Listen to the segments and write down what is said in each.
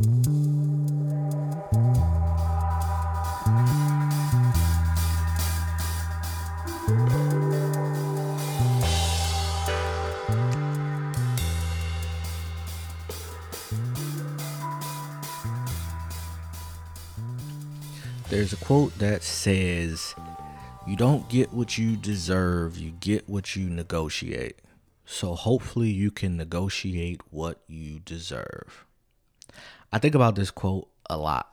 there's a quote that says, You don't get what you deserve, you get what you negotiate. So hopefully you can negotiate what you deserve. I think about this quote a lot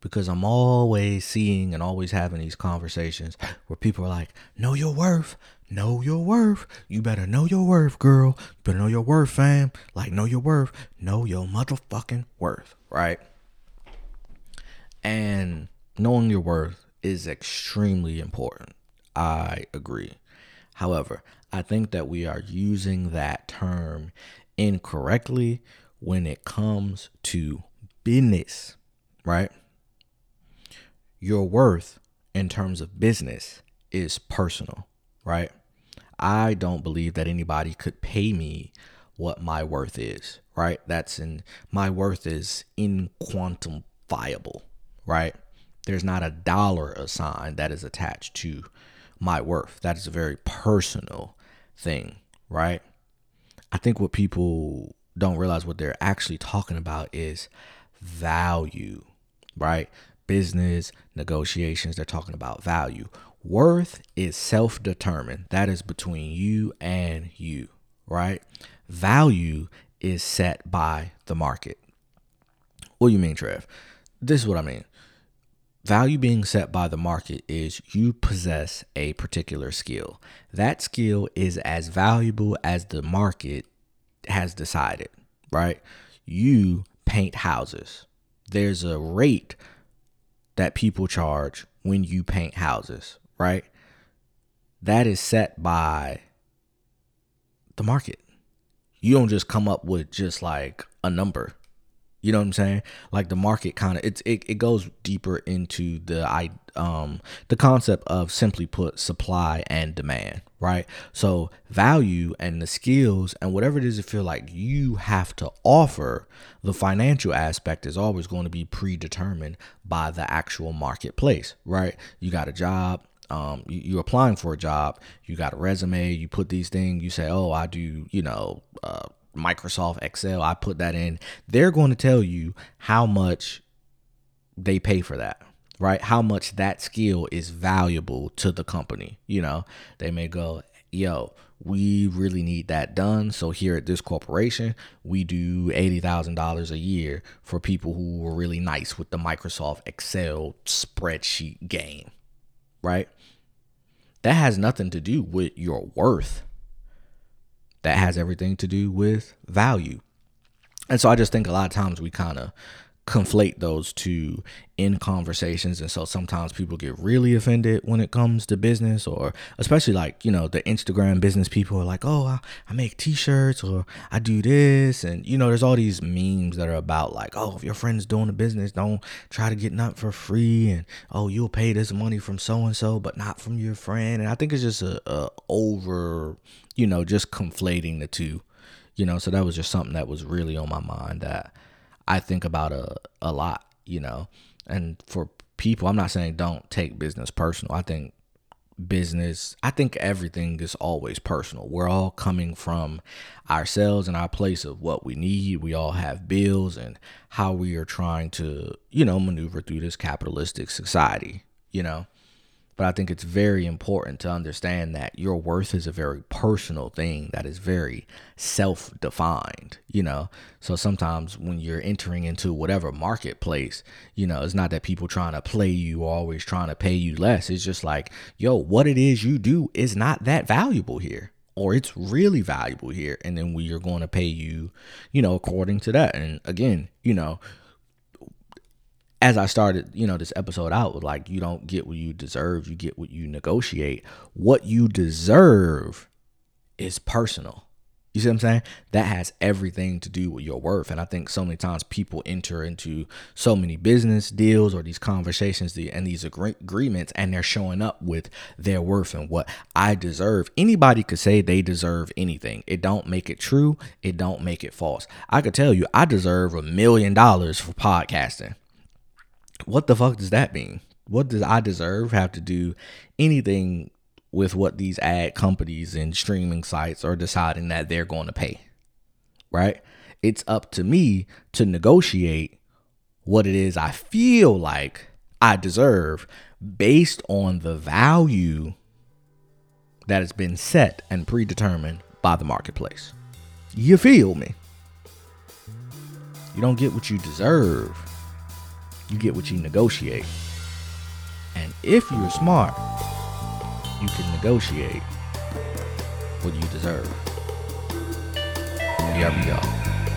because I'm always seeing and always having these conversations where people are like, Know your worth, know your worth. You better know your worth, girl. You better know your worth, fam. Like, know your worth, know your motherfucking worth, right? And knowing your worth is extremely important. I agree. However, I think that we are using that term incorrectly when it comes to business, right? Your worth in terms of business is personal, right? I don't believe that anybody could pay me what my worth is, right? That's in my worth is in inquantifiable, right? There's not a dollar assigned that is attached to my worth. That is a very personal thing, right? I think what people don't realize what they're actually talking about is value, right? Business negotiations, they're talking about value. Worth is self determined, that is between you and you, right? Value is set by the market. What do you mean, Trev? This is what I mean. Value being set by the market is you possess a particular skill. That skill is as valuable as the market has decided, right? You paint houses. There's a rate that people charge when you paint houses, right? That is set by the market. You don't just come up with just like a number. You know what I'm saying? Like the market kind of it's it, it goes deeper into the I um the concept of simply put supply and demand, right? So value and the skills and whatever it is you feel like you have to offer, the financial aspect is always going to be predetermined by the actual marketplace, right? You got a job, um, you, are applying for a job, you got a resume, you put these things, you say, oh, I do, you know, uh, Microsoft Excel, I put that in, they're going to tell you how much they pay for that, right? How much that skill is valuable to the company. You know, they may go, yo, we really need that done. So here at this corporation, we do $80,000 a year for people who were really nice with the Microsoft Excel spreadsheet game, right? That has nothing to do with your worth that has everything to do with value. And so I just think a lot of times we kind of conflate those two in conversations. And so sometimes people get really offended when it comes to business or especially like you know the instagram business people are like oh i, make t-shirts or i do this. And you know there's all these memes that are about like oh if your friend's doing a business don't try to get nothing for free. And oh you'll pay this money from so and so but not from your friend. And i think it's just a, a over you know just conflating the two you know? So that was just something that was really on my mind that I think about a a lot, you know. And for people, I'm not saying don't take business personal. I think business, I think everything is always personal. We're all coming from ourselves and our place of what we need. We all have bills and how we are trying to, you know, maneuver through this capitalistic society, you know. But I think it's very important to understand that your worth is a very personal thing that is very self defined, you know. So sometimes when you're entering into whatever marketplace, you know, it's not that people trying to play you or always trying to pay you less. It's just like, yo, what it is you do is not that valuable here or it's really valuable here and then we are going to pay you you know according to that and again you know as I started, you know, this episode out with like, you don't get what you deserve, you get what you negotiate. What you deserve is personal. You see what I'm saying? That has everything to do with your worth. And I think so many times people enter into so many business deals or these conversations and these agreements, and they're showing up with their worth and what I deserve. Anybody could say they deserve anything. It don't make it true. It don't make it false. I could tell you I deserve a million dollars for podcasting what the fuck does that mean? What does I deserve have to do anything with what these ad companies and streaming sites are deciding that they're going to pay? Right? It's up to me to negotiate what it is I feel like I deserve based on the value that has been set and predetermined by the marketplace. You feel me? You don't get what you deserve, you get what you negotiate. And if you're smart, you can negotiate what you deserve. Here.